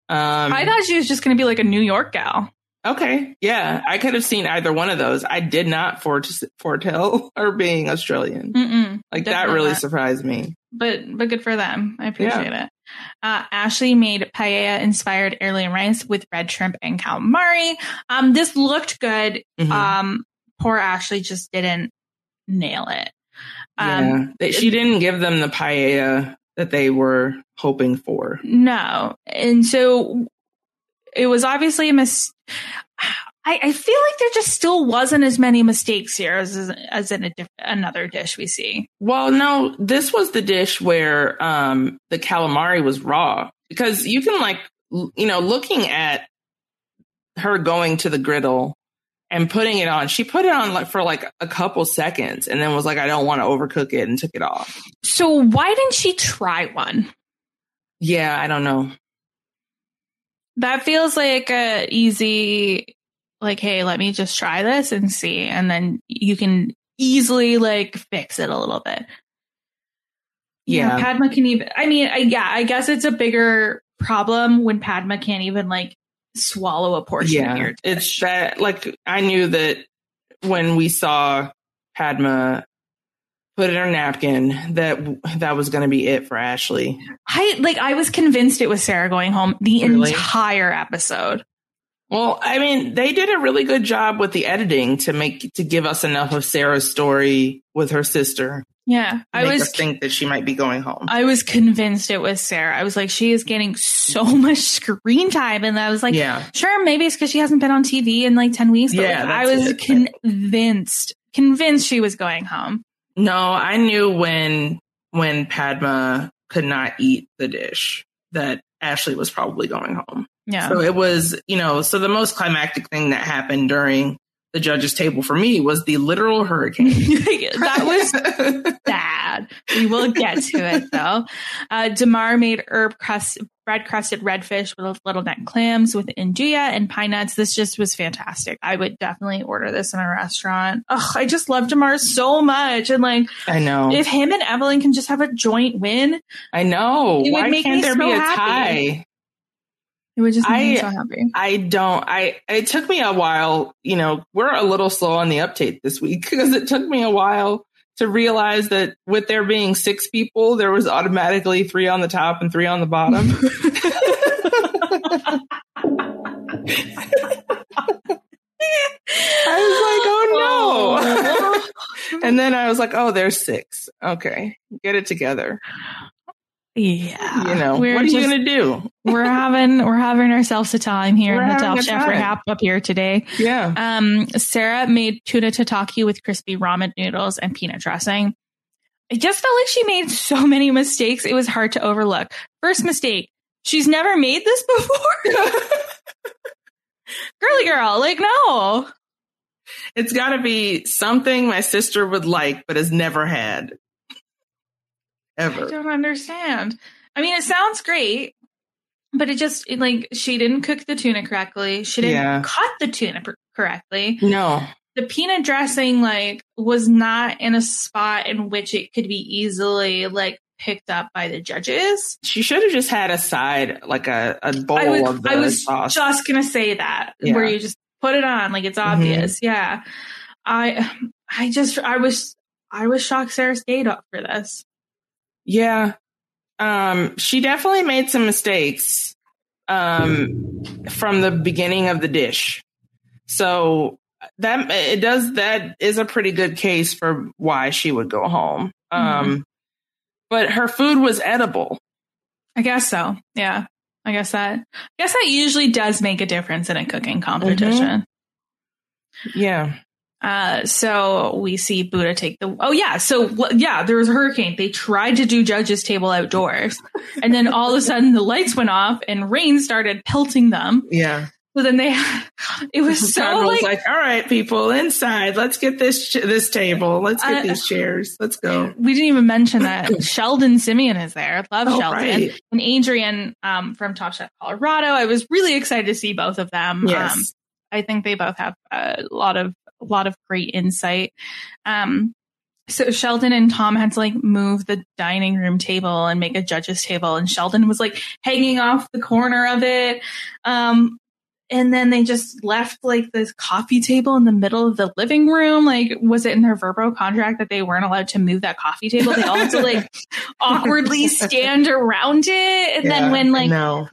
B: Um,
A: I thought she was just going to be like a New York gal.
B: okay, yeah, I could have seen either one of those. I did not fore- foretell <laughs> her being Australian.
A: Mm-mm.
B: Like that really
A: that.
B: surprised me.
A: But but good for them. I appreciate it. Uh, Ashley made paella inspired heirloom rice with red shrimp and calamari. Um, this looked good.
B: Mhm.
A: Um, poor Ashley just didn't nail it. Um,
B: yeah, That she didn't give them the paella that they were hoping for.
A: No. And so it was obviously a mis I, I feel like there just still wasn't as many mistakes here as as in a diff- another dish we see.
B: Well, no, this was the dish where um the calamari was raw because you can like you know looking at her going to the griddle and putting it on. She put it on like for like a couple seconds and then was like I don't want to overcook it and took it off.
A: So why didn't she try one?
B: Yeah, I don't know.
A: That feels like a easy like hey, let me just try this and see and then you can easily like fix it a little bit.
B: Yeah.
A: Padma can even I mean, I, yeah, I guess it's a bigger problem when Padma can't even like swallow a portion of
B: Yeah.
A: your
B: It's that like I knew that when we saw Padma put in her napkin that that was going to be it for Ashley.
A: I like I was convinced it was Sarah going home the
B: Really?
A: entire episode.
B: Well, I mean, they did a really good job with the editing to make to give us enough of Sarah's story with her sister.
A: Yeah. I was
B: think that she might be going home.
A: I was convinced it was Sarah. I was like, she is getting so <laughs> much screen time. And I was like,
B: yeah,
A: sure, maybe it's because she hasn't been on TV in like 10 weeks. But
B: Yeah,
A: like, I was
B: it.
A: convinced, convinced she was going home.
B: no, I knew when when Padma could not eat the dish that Ashley was probably going home.
A: Yeah.
B: So it was, you know, so the most climactic thing that happened during the judges' table for me was the literal hurricane. <laughs>
A: that was <laughs> bad. We will get to it though. Uh, Damarr made herb crust, bread crusted redfish with little neck clams with induja and pine nuts. This just was fantastic. I would definitely order this in a restaurant. Ugh, I just love Damarr so much. And like,
B: I know.
A: if him and Evelyn can just have a joint win,
B: I know.
A: It would
B: Why
A: make
B: can't
A: me
B: there
A: so
B: be a
A: happy.
B: tie?
A: It would just make me
B: I-
A: so happy.
B: I don't. I it took me a while. You know, we're a little slow on the update this week <laughs> because it took me a while to realize that with there being six people, there was automatically three on the top and three on the bottom. <laughs> I was like, oh no. <laughs> and then I was like, oh, there's six. Okay, get it together.
A: Yeah.
B: You know,
A: We're
B: what are you going to do? <laughs>
A: we're having we're having ourselves a time here
B: We're
A: in the Top Chef
B: time.
A: Rehab up here today.
B: Yeah.
A: Um, Sarah made tuna tataki with crispy ramen noodles and peanut dressing. it just felt like she made so <laughs> many mistakes. It was hard to overlook. First mistake, she's never made this <laughs> before. Girly girl, like no.
B: It's got to be something my sister would like, but has never had. Ever.
A: I don't understand. I mean, it sounds great, but it just it, like she didn't cook the tuna correctly. She didn't
B: Yeah.
A: cut the tuna pr- correctly.
B: No.
A: The peanut dressing like was not in a spot in which it could be easily like picked up by the judges.
B: She should have just had a side, like a, a bowl
A: I was,
B: of the
A: I was
B: sauce.
A: just gonna say that
B: Yeah.
A: where you just put it on like it's mm-hmm. obvious. Yeah, I I just I was I was shocked Sarah stayed up for this.
B: Yeah. Um, she definitely made some mistakes um, from the beginning of the dish. So that it does that is a pretty good case for why she would go home. Um, but her food was edible.
A: I guess so. Yeah. I guess that I guess that usually does make a difference in a cooking competition.
B: Yeah.
A: Uh, so we see Buddha take the. Oh yeah, so yeah, there was a hurricane. They tried to do judges' table outdoors, and then all of a sudden the lights went off and rain started pelting them.
B: Yeah.
A: So then they, it was so like,
B: like, all right, people inside, let's get this, this table. Let's get
A: Uh,
B: these chairs. Let's go.
A: we didn't even mention that Sheldon Simeon is there. Love
B: Oh,
A: Sheldon
B: right.
A: and Adrienne um, from Top Chef Colorado. I was really excited to see both of them. Um,
B: Yes.
A: I think they both have a lot of a lot of great insight. Um, so Sheldon and Tom had to like move the dining room table and make a judge's table, and Sheldon was like hanging off the corner of it. Um, and then they just left like this coffee table in the middle of the living room. Like, was it in their Vrbo contract that they weren't allowed to move that coffee table? They all had to like <laughs> awkwardly stand around it. And then when like
B: no,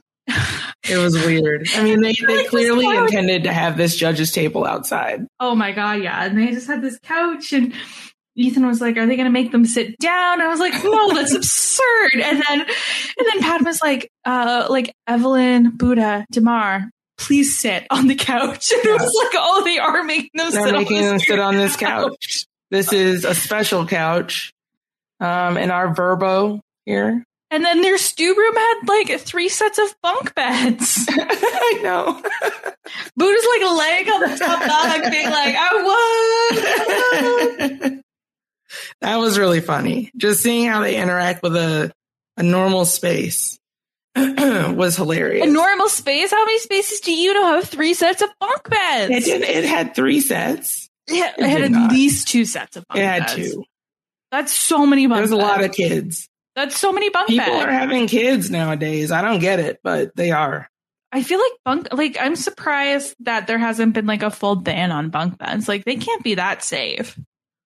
B: it was weird. I mean, they, they clearly intended to have this judge's table outside.
A: Oh my god, yeah. And they just had this couch and Ethan was like, Are they gonna make them sit down? I was like, No, <laughs> that's absurd. And then and then Pat was like, uh, like Evelyn, Buddha, Damarr, please sit on the couch. <laughs> And it was like, Oh, they are making them
B: They're
A: sit
B: making
A: on
B: them sit on this <laughs> couch. This is a special couch. Um, in our Vrbo here.
A: And then their stew room had like three sets of bunk beds. <laughs>
B: I know.
A: Buddha's like laying on the top bunk, being like, I won. <laughs>
B: that was really funny. Just seeing how they interact with a a normal space <clears throat> was hilarious.
A: A normal space? How many spaces do you know have three sets of bunk beds?
B: it did. It had three sets.
A: Yeah,
B: It
A: it had at
B: not.
A: least two sets of bunk beds.
B: It had
A: beds.
B: two.
A: That's so many bunk
B: There's a lot of kids.
A: That's so many bunk beds.
B: People
A: beds.
B: are having kids nowadays. I don't get it, but they are.
A: I feel like bunk. Like I'm surprised that there hasn't been like a full ban on bunk beds. Like they can't be that safe.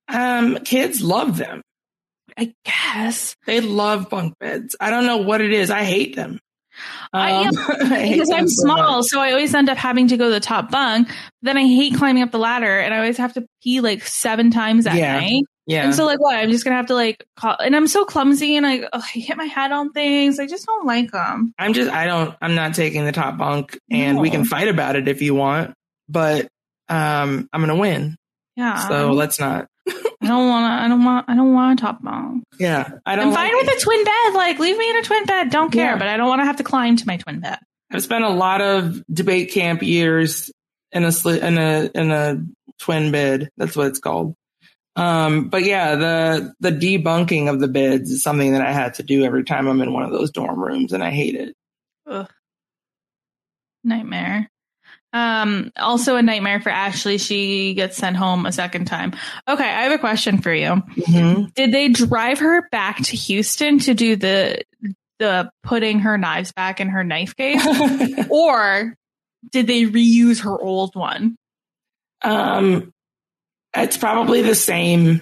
B: Um, kids love them.
A: I guess
B: They love bunk beds. I don't know what it is. I hate them.
A: I am-
B: Um, <laughs> I
A: because I'm
B: so
A: small,
B: much.
A: so I always end up having to go to the top bunk. Then I hate climbing up the ladder, and I always have to pee like seven times at
B: Yeah.
A: night.
B: Yeah.
A: And so, like, what? I'm just gonna have to like, call, and I'm so clumsy, and I, ugh, I hit my head on things. I just don't like them.
B: I'm just I don't I'm not taking the top bunk and we can fight about it if you want, but um I'm gonna win.
A: Yeah.
B: So let's not.
A: I don't want to. I don't want. I don't want a top bunk.
B: Yeah. I don't
A: I'm fine
B: like
A: with
B: it.
A: a twin bed. Like, leave me in a twin bed. Don't care.
B: Yeah.
A: But I don't want to have to climb to my twin bed.
B: I've spent a lot of debate camp years in a sli- in a in a twin bed. That's what it's called. Um, but yeah, the the debunking of the beds is something that I had to do every time I'm in one of those dorm rooms, and I hate it.
A: Ugh. Nightmare. Um, also a nightmare for Ashley. She gets sent home a second time. Okay, I have a question for you.
B: Mhm.
A: Did they drive her back to Houston to do the the putting her knives back in her knife case, <laughs> or did they reuse her old one?
B: um, it's probably the same.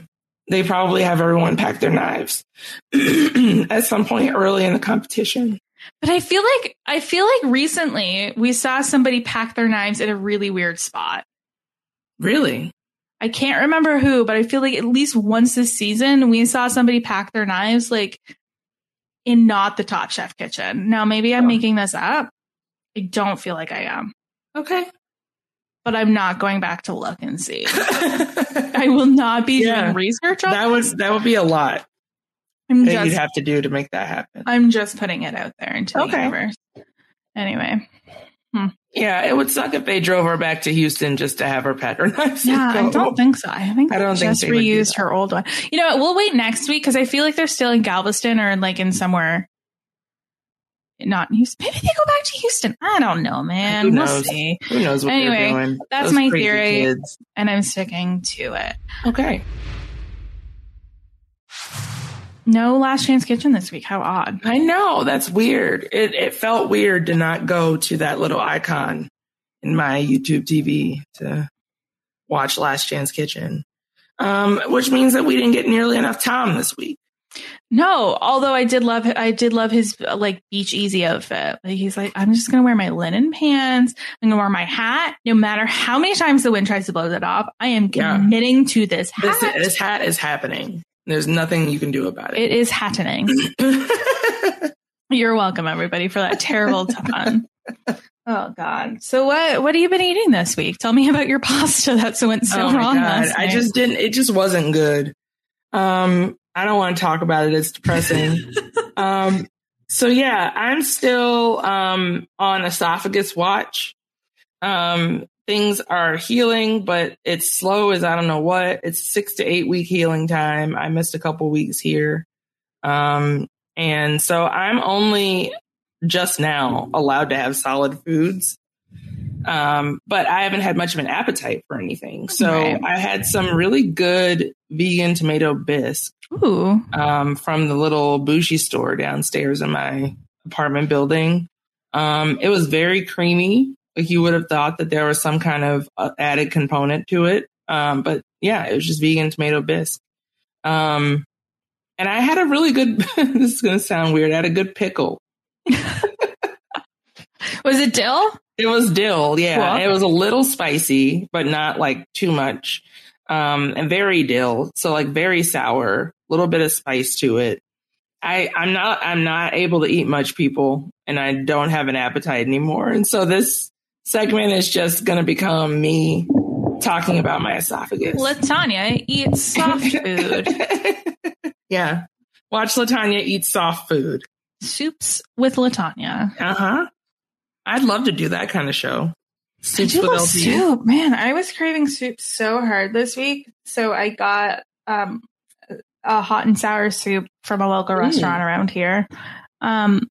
B: They probably have everyone pack their knives <clears throat> at some point early in the competition.
A: But I feel like I feel like recently we saw somebody pack their knives in a really weird spot.
B: Really?
A: I can't remember who, but I feel like at least once this season we saw somebody pack their knives like in not the Top Chef kitchen. Now maybe I'm
B: Oh.
A: making this up. I don't feel like I am,
B: Okay.
A: But I'm not going back to look and see. <laughs> I will not be
B: Yeah.
A: doing research on
B: that was that would be a lot.
A: I'm
B: that
A: just
B: you'd have to do to make that happen.
A: I'm just putting it out there into the universe. Anyway, hmm.
B: Yeah, it would suck if they drove her back to Houston just to have her patronize. <laughs>
A: yeah, I don't think so. I think
B: I don't think
A: just
B: they
A: reused her old one. You know, what? we'll wait next week because I feel like they're still in Galveston or like in somewhere. Not in Houston. Maybe they go back to Houston. I don't know, man.
B: Who
A: We'll
B: knows?
A: see.
B: Who knows what
A: Anyway,
B: they're doing?
A: that's
B: Those
A: my theory.
B: kids.
A: And I'm sticking to it.
B: Okay.
A: No Last Chance Kitchen this week. How odd.
B: I know that's weird. It it felt weird to not go to that little icon in my YouTube TV to watch Last Chance Kitchen, um, which means that we didn't get nearly enough time this week.
A: No, although I did love I did love his like beach easy outfit. Like he's like, I'm just gonna wear my linen pants. I'm gonna wear my hat, no matter how many times the wind tries to blow that off. I am
B: Yeah.
A: committing to this hat.
B: This this hat is happening. There's nothing you can do about
A: it
B: it.
A: is happening. <laughs> You're welcome, everybody, for that terrible pun. Oh God! So what what have you been eating this week? Tell me about your pasta that went so
B: oh
A: wrong
B: I just didn't. It just wasn't good. Um, I don't want to talk about it. It's depressing. <laughs> um, so yeah, I'm still um on esophagus watch. Um, things are healing, but it's slow as I don't know what. It's six to eight week healing time. I missed a couple weeks here. Um, and so I'm only just now allowed to have solid foods. Um, but I haven't had much of an appetite for anything. So
A: Right.
B: I had some really good vegan tomato bisque
A: Ooh,
B: um, from the little bougie store downstairs in my apartment building. Um, it was very creamy. Like you would have thought that there was some kind of uh, added component to it. Um, but yeah, it was just vegan tomato bisque. Um, and I had a really good, <laughs> this is going to sound weird. I had a good pickle. <laughs>
A: was it dill?
B: It was dill. Yeah.
A: Cool.
B: It was a little spicy, but not like too much. Um, and very dill. So like very sour, a little bit of spice to it. I, I'm not, I'm not able to eat much people and I don't have an appetite anymore. And so this segment is just going to become me talking about my esophagus.
A: Latanya eats soft food. <laughs>
B: yeah. Watch Latanya eat soft food.
A: Soups with Latanya.
B: Uh huh. I'd love to do that kind of show.
A: I
B: Soups
A: do love soup, man. I was craving soup so hard this week, so I got um, a hot and sour soup from a local
B: Ooh.
A: restaurant around here, um,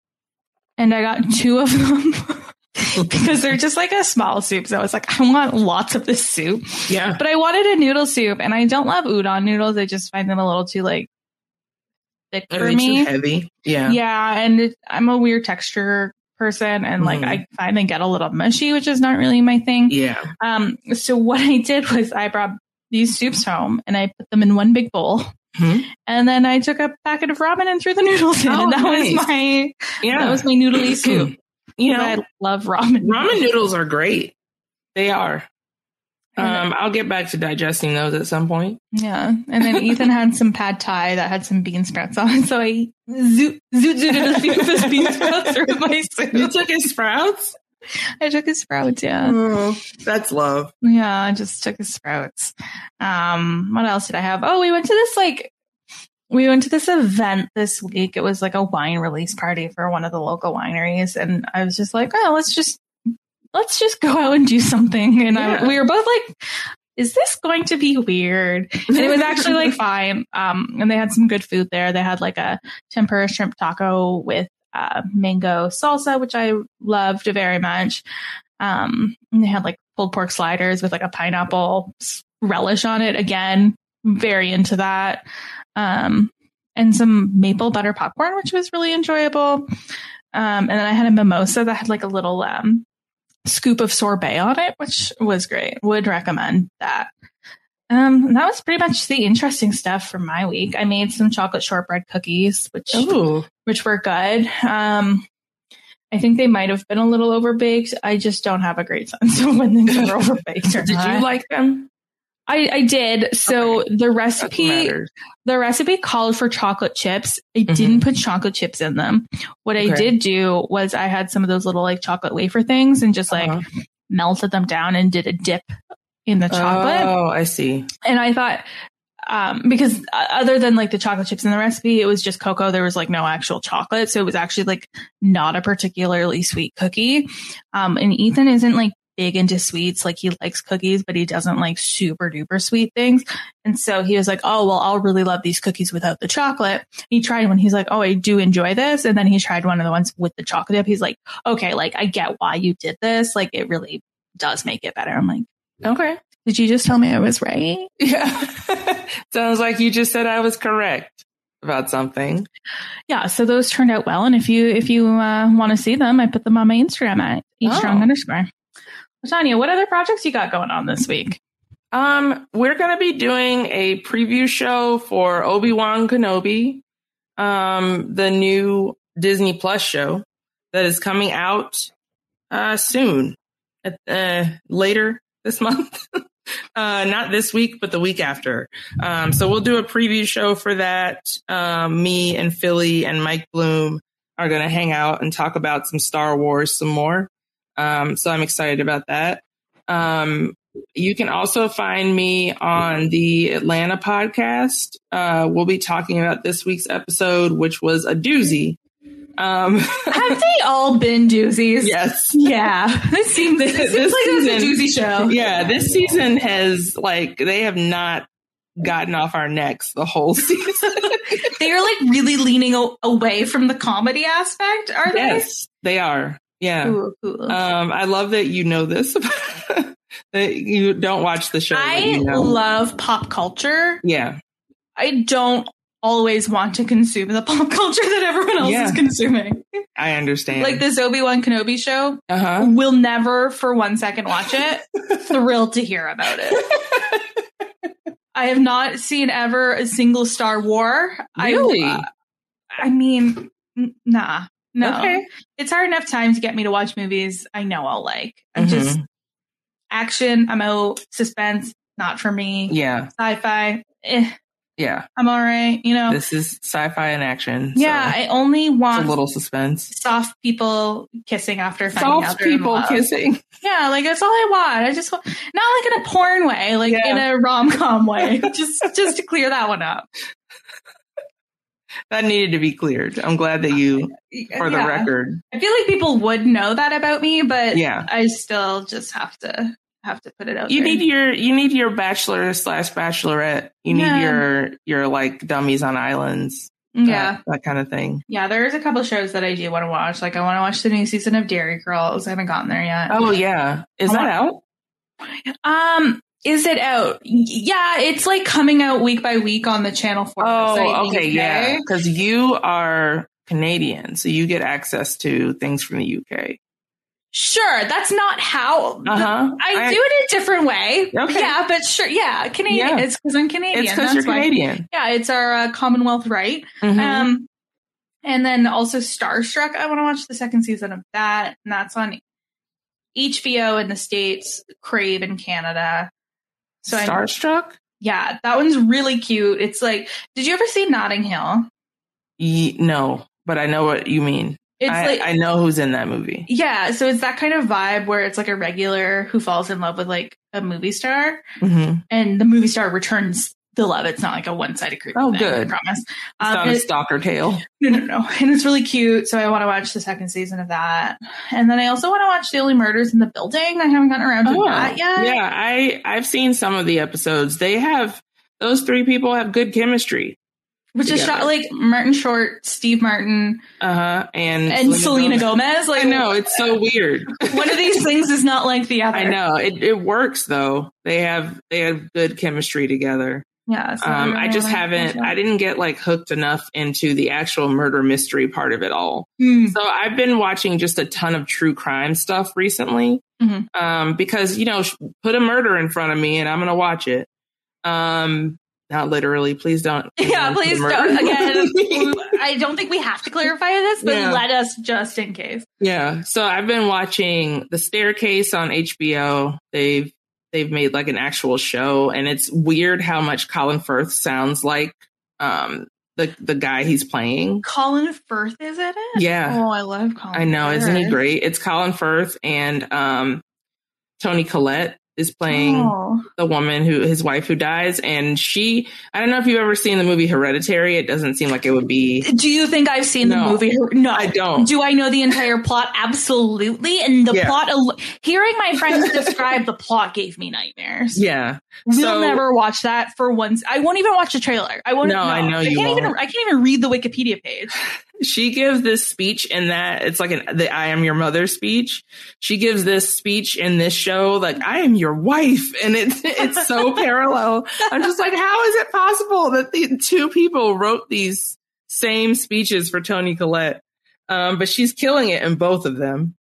A: and I got two of them <laughs> because they're just like a small soup. So I was like, I want lots of this soup,
B: Yeah.
A: but I wanted a noodle soup, and I don't love udon noodles. I just find them a little too like thick for me.
B: heavy? Yeah.
A: Yeah, and it, I'm a weird texture person, and like
B: Mhm.
A: I find they get a little mushy, which is not really my thing.
B: Yeah.
A: Um, so what I did was I brought these soups home and I put them in one big bowl.
B: Hmm.
A: And then I took a packet of ramen and threw the noodles in,
B: Oh,
A: and that
B: nice.
A: was my
B: Yeah.
A: that was my noodly soup.
B: you know,
A: I love ramen.
B: ramen noodles are great. They are. Um, I'll get back to digesting those at some point.
A: Yeah, and then Ethan had some pad thai that had some bean sprouts on so I zoot zoot zooted a soup of his bean sprouts through my
B: You took his sprouts?
A: I took his sprouts, yeah.
B: Oh, that's love.
A: Yeah, I just took his sprouts. Um, what else did I have? Oh, we went to this like we went to this event this week. It was like a wine release party for one of the local wineries, and I was just like, oh, let's just let's just go out and do something. And
B: Yeah.
A: I, we were both like, is this going to be weird? And it was actually like <laughs> fine. Um, and they had some good food there. They had like a tempura shrimp taco with uh, mango salsa, which I loved very much. Um, and they had like pulled pork sliders with like a pineapple relish on it. Again, very into that. Um, and some maple butter popcorn, which was really enjoyable. Um, and then I had a mimosa that had like a little um, scoop of sorbet on it, which was great. Would recommend that. Um, that was pretty much the interesting stuff from my week. I made some chocolate shortbread cookies, which
B: Ooh.
A: which were good. Um, I think they might have been a little overbaked. I just don't have a great <laughs> sense of when things are <laughs> overbaked or
B: Did
A: not.
B: you like them?
A: I, I did. So the recipe the recipe called for chocolate chips. I
B: Mhm.
A: didn't put chocolate chips in them. What I did do was I had some of those little like chocolate wafer things and just like
B: Uh-huh.
A: melted them down and did a dip in the chocolate.
B: Oh, I see.
A: And I thought um, because uh, other than like the chocolate chips in the recipe, it was just cocoa. There was like no actual chocolate. So it was actually like not a particularly sweet cookie. Um, and Ethan isn't like big into sweets. Like he likes cookies, but he doesn't like super duper sweet things. And so he was like, Oh, well, I'll really love these cookies without the chocolate. He tried one. He's like, Oh, I do enjoy this. And then he tried one of the ones with the chocolate dip. He's like, okay, like I get why you did this. Like it really does make it better. I'm like,
B: Okay.
A: did you just tell me I was right? <laughs>
B: Yeah. Sounds like you just said I was correct about something.
A: Yeah. So those turned out well. And if you, if you uh, want to see them, I put them on my Instagram at each
B: Oh.
A: strong underscore. Tanya, what other projects you got going on this week?
B: Um, we're gonna be doing a preview show for Obi Wan Kenobi, um, the new Disney Plus show that is coming out uh, soon, at, uh, later this <laughs> month. uh, not this week, but the week after. Um, so we'll do a preview show for that. Um, me and Philly and Mike Bloom are gonna hang out and talk about some Star Wars some more. Um, so I'm excited about that. Um, you can also find me on the Atlanta podcast. Uh, we'll be talking about this week's episode, which was a doozy. Um, <laughs>
A: Have they all been doozies?
B: yes.
A: Yeah. <laughs> This seems, this
B: This
A: seems like it's a doozy show.
B: Yeah, this season has like they have not gotten off our necks the whole <laughs> season.
A: They are like really leaning a- away from the comedy aspect, are they?
B: yes, they are. Yeah.
A: Ooh, cool.
B: Um, I love that you know this. <laughs> that you don't watch the show.
A: I
B: you know.
A: love pop culture.
B: yeah.
A: I don't always want to consume the <laughs> pop culture that everyone else
B: Yeah.
A: is consuming.
B: I understand.
A: Like this Obi Wan Kenobi show,
B: uh huh.
A: will never for one second watch it. <laughs> Thrilled to hear about it. I have not seen ever a single Star War.
B: Really?
A: I, uh, I mean, n- nah, no.
B: Okay.
A: It's hard enough time to get me to watch movies I know I'll like. I'm
B: Mhm.
A: just action. I'm out. Suspense, not for me.
B: Yeah.
A: Sci-fi, eh,
B: Yeah.
A: I'm all right. You know.
B: This is sci-fi and action.
A: yeah,
B: so
A: I only want
B: a little suspense.
A: soft people kissing after finding
B: Soft people kissing.
A: Yeah, like that's all I want. I just want not like in a porn way, like
B: Yeah.
A: in a rom com way. <laughs> just just to clear that one up.
B: That needed to be cleared. I'm glad that you, for the
A: Yeah.
B: record.
A: I feel like people would know that about me, but
B: Yeah.
A: I still just have to have to put it out
B: You
A: there.
B: need your you need your bachelor slash bachelorette. You need
A: Yeah.
B: your your like dummies on islands.
A: yeah.
B: That, that kind of thing.
A: Yeah, there's a couple shows that I do want to watch. Like I want to watch the new season of Derry Girls. I haven't gotten there yet.
B: Oh yeah. Is
A: I
B: that
A: want-
B: out?
A: Um, is it out? Yeah, it's like coming out week by week on the Channel website
B: Oh, okay, yeah. Because you are Canadian, so you get access to things from the UK.
A: Sure, that's not how.
B: Uh huh.
A: I, do it a different way.
B: Okay.
A: Yeah, but sure. Yeah, Canadian.
B: Yeah.
A: It's because I'm Canadian.
B: It's because you're
A: why.
B: Canadian.
A: Yeah, it's our uh, Commonwealth right.
B: Mhm.
A: Um, and then also Starstruck. I want to watch the second season of that, and that's on HBO in the states, Crave in Canada. So
B: Starstruck.
A: yeah, that one's really cute. It's like, did you ever see Notting Hill?
B: Ye- no, but I know what you mean.
A: It's
B: I,
A: like
B: I know who's in that movie.
A: yeah, so it's that kind of vibe where it's like a regular who falls in love with like a movie star,
B: hmm
A: and the movie star returns the love. It's not like a one sided creepy.
B: Oh,
A: thing,
B: good.
A: I promise.
B: It's
A: Um,
B: not a
A: it-
B: stalker tale.
A: no, no, no, and it's really cute. So I want to watch the second season of that, and then I also want to watch The Only Murders in the Building. I haven't gotten around to that yet.
B: Oh, yeah. I I've seen some of the episodes. They have those three people have good chemistry.
A: Which is
B: together.
A: shot like Martin Short, Steve Martin,
B: Uh huh. And
A: and Selena Gomez. Like
B: I know it's so weird.
A: one of these things is not like the <laughs> other.
B: I know it. It works though. They have they have good chemistry together.
A: Yeah. so
B: Um, I just
A: wanna
B: haven't. I didn't get like hooked enough into the actual murder mystery part of it all.
A: Hmm.
B: So I've been watching just a ton of true crime stuff recently.
A: Mhm.
B: Um, because you know, put a murder in front of me and I'm gonna watch it. Um, not literally. Please don't. <laughs>
A: Yeah, please don't.
B: in front of
A: Again. I don't think we have to clarify this, but
B: Yeah.
A: let us just in case.
B: Yeah. So I've been watching The Staircase on HBO. They've they've made like an actual show and it's weird how much Colin Firth sounds like um the the guy he's playing.
A: Colin Firth is in it.
B: Yeah.
A: Oh, I love Colin.
B: I know, isn't he great? It's Colin Firth and um Toni Collette is playing
A: Oh.
B: the woman who his wife who dies, and she. I don't know if you've ever seen the movie Hereditary. It doesn't seem like it would be.
A: Do you think I've seen the
B: No.
A: movie? No,
B: I don't.
A: Do I know the entire plot? Absolutely. And the
B: Yeah.
A: plot, al- hearing my friends <laughs> describe the plot gave me nightmares.
B: Yeah,
A: We'll
B: So-
A: never watch that for once. I won't even watch the trailer. I won't.
B: No, I know you
A: can't
B: won't.
A: I can't even read the Wikipedia page.
B: She gives this speech in that it's like an the I am your mother speech. She gives this speech in this show like I am your wife, and it's <laughs> it's so <laughs> parallel. I'm just like, how is it possible that the two people wrote these same speeches for Toni Collette? Um, but she's killing it in both of them.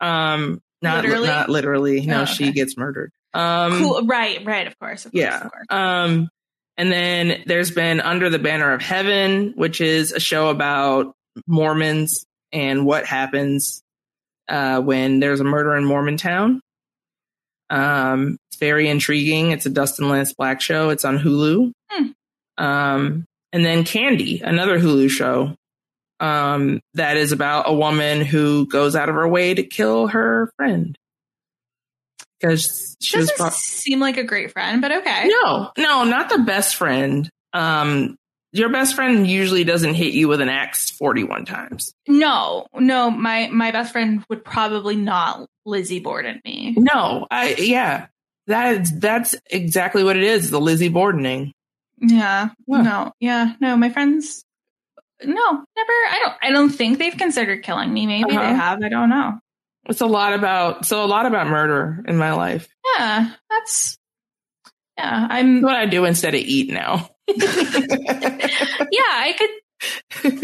B: Um, not
A: Literally?
B: not literally. No,
A: Oh,
B: she gets murdered. Um,
A: cool. Right. Right. Of course. Of course,
B: yeah.
A: Of course.
B: Um, and then there's been Under the Banner of Heaven, which is a show about Mormons and what happens uh, when there's a murder in Mormontown. Um, it's very intriguing. It's a Dustin Lance Black show. It's on Hulu.
A: Hmm.
B: Um, and then Candy, another Hulu show um, that is about a woman who goes out of her way to kill her friend because she
A: Doesn't
B: pro-
A: seem like a great friend, but okay.
B: no, no, not the best friend. Um, your best friend usually doesn't hit you with an axe 41 times.
A: No, no, my my best friend would probably not Lizzie Borden me.
B: No, I, yeah, that's, that's exactly what it is. The Lizzie Bordening.
A: Yeah, no, yeah, no, my friends, no, never. I don't. I don't think they've considered killing me. Maybe
B: Uh-huh.
A: they have. I don't know.
B: It's a lot about, so a lot about murder in my life.
A: Yeah, that's. Yeah, I'm.
B: What I do instead of eat now. <laughs>
A: Yeah, I could.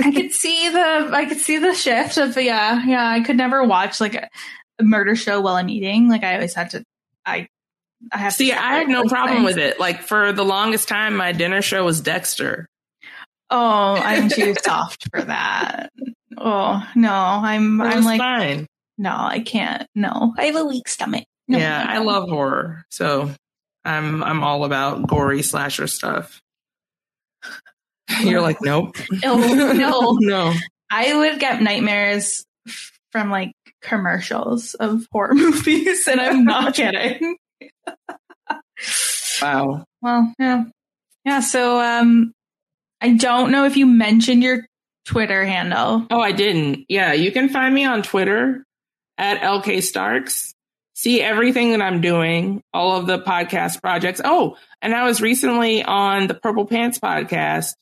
A: I could <laughs> see the. I could see the shift of yeah, yeah. I could never watch like a, a murder show while I'm eating. Like I always had to. I. I have.
B: See,
A: to
B: I had no problem with it. Like for the longest time, my dinner show was Dexter.
A: Oh, I'm <laughs> too soft for that. Oh no, I'm. I'm like
B: fine.
A: no, I can't. No, I have a weak stomach. No,
B: yeah,
A: no,
B: I love horror, so I'm I'm all about gory slasher stuff. <laughs> You're like, nope,
A: No, no. <laughs>
B: no.
A: I would get nightmares from like commercials of horror <laughs> movies, and I'm not kidding.
B: Wow.
A: Well, yeah, yeah. So, um, I don't know if you mentioned your Twitter handle.
B: Oh, I didn't. Yeah, you can find me on Twitter at LK Starks. See everything that I'm doing, all of the podcast projects. Oh, and I was recently on the Purple Pants podcast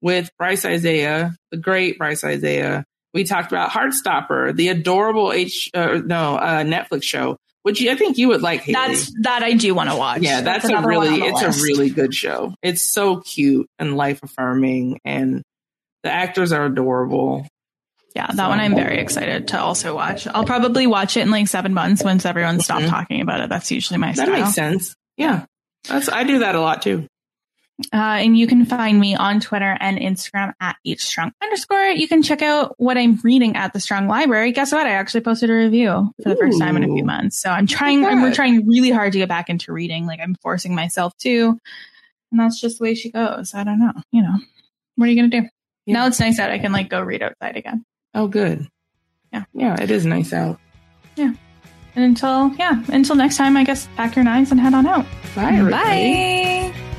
B: with Bryce Isaiah, the great Bryce Isaiah. We talked about Heartstopper, the adorable H, uh, no, uh, Netflix show, which I think you would like. Haley.
A: That's that I do want to watch.
B: yeah, that's, a really, it's
A: list.
B: a really good show. It's so cute and life affirming, and the actors are adorable.
A: Yeah. That one I'm very excited to also watch. I'll probably watch it in like seven months once everyone stopped
B: Mhm.
A: talking about it. That's usually my style.
B: That makes sense. Yeah. That's I do that a lot too.
A: Uh, and you can find me on Twitter and Instagram at each strong underscore. You can check out what I'm reading at the Strong Library. Guess what? I actually posted a review for the first time in a few months. So I'm trying, and we're trying really hard to get back into reading. Like I'm forcing myself to. And that's just the way she goes. I don't know. You know, what are you going to do?
B: Yeah.
A: Now it's nice out. I can like go read outside again.
B: Oh good.
A: Yeah.
B: Yeah, it is nice out. Yeah.
A: And until, yeah, until next time, I guess pack your knives and head on out.
B: Bye everybody.
A: Bye.